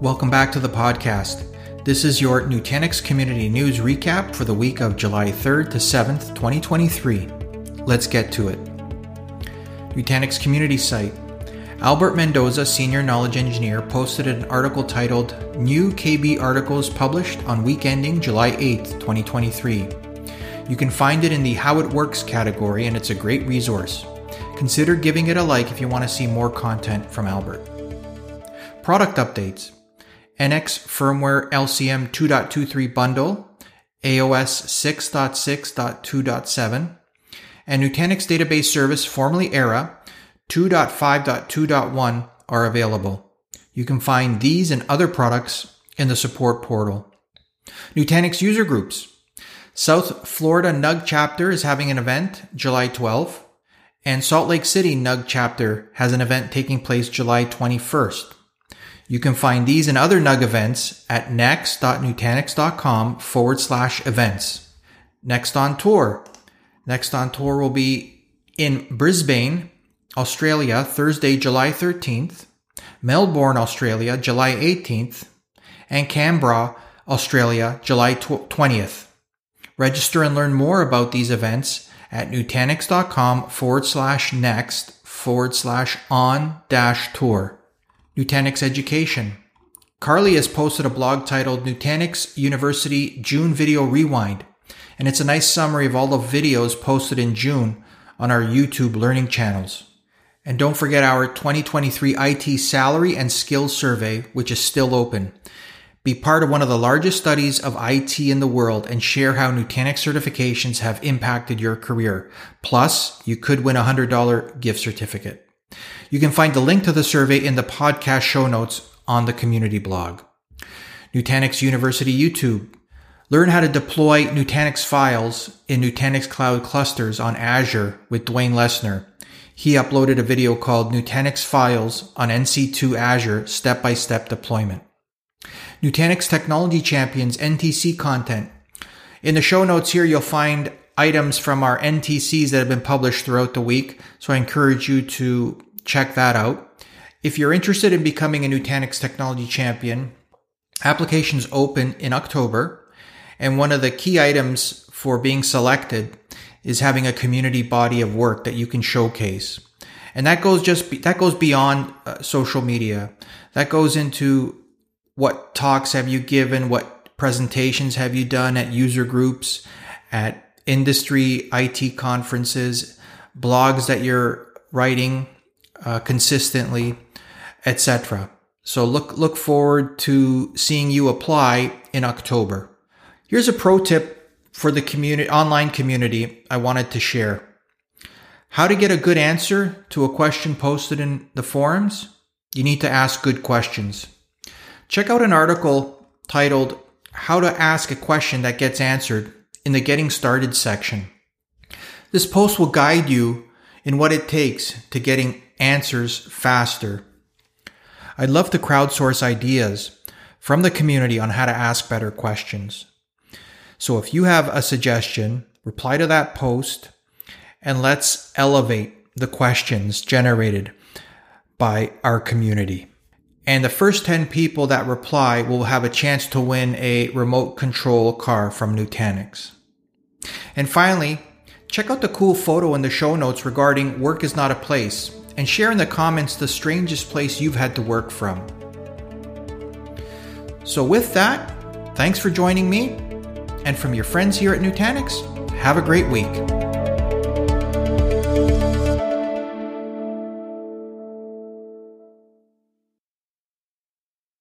Welcome back to the podcast. This is your Nutanix Community News recap for the week of July 3rd to 7th, 2023. Let's get to it. Nutanix Community Site. Albert Mendoza, Senior Knowledge Engineer, posted an article titled New KB Articles Published on Week Ending July 8th, 2023. You can find it in the How It Works category, and it's a great resource. Consider giving it a like if you want to see more content from Albert. Product updates. NX firmware LCM 2.23 bundle, AOS 6.6.2.7, and Nutanix Database Service, formerly Era, 2.5.2.1 are available. You can find these and other products in the support portal. Nutanix user groups. South Florida NUG chapter is having an event July 12th, and Salt Lake City NUG chapter has an event taking place July 21st. You can find these and other NUG events at next.nutanix.com forward slash events. Next on tour. Next on tour will be in Brisbane, Australia, Thursday, July 13th, Melbourne, Australia, July 18th, and Canberra, Australia, July 20th. Register and learn more about these events at nutanix.com forward slash next forward slash on dash tour. Nutanix Education. Carly has posted a blog titled Nutanix University June Video Rewind, and it's a nice summary of all the videos posted in June on our YouTube learning channels. And don't forget our 2023 IT salary and skills survey, which is still open. Be part of one of the largest studies of IT in the world and share how Nutanix certifications have impacted your career. Plus, you could win a $100 gift certificate. You can find the link to the survey in the podcast show notes on the community blog. Nutanix University YouTube. Learn how to deploy Nutanix files in Nutanix Cloud clusters on Azure with Dwayne Lessner. He uploaded a video called Nutanix Files on NC2 Azure Step by Step Deployment. Nutanix Technology Champions NTC content. In the show notes here, you'll find items from our NTCs that have been published throughout the week. So I encourage you to check that out. If you're interested in becoming a Nutanix technology champion, applications open in October. And one of the key items for being selected is having a community body of work that you can showcase. And that goes just, be, that goes beyond uh, social media. That goes into what talks have you given? What presentations have you done at user groups, at industry IT conferences, blogs that you're writing, uh, consistently, etc. So look look forward to seeing you apply in October. Here's a pro tip for the community online community I wanted to share. How to get a good answer to a question posted in the forums? You need to ask good questions. Check out an article titled How to Ask a Question That Gets Answered in the Getting Started section. This post will guide you in what it takes to getting answers faster. I'd love to crowdsource ideas from the community on how to ask better questions. So if you have a suggestion, reply to that post and let's elevate the questions generated by our community. And the first 10 people that reply will have a chance to win a remote control car from Nutanix. And finally, check out the cool photo in the show notes regarding work is not a place and share in the comments the strangest place you've had to work from. So, with that, thanks for joining me, and from your friends here at Nutanix, have a great week.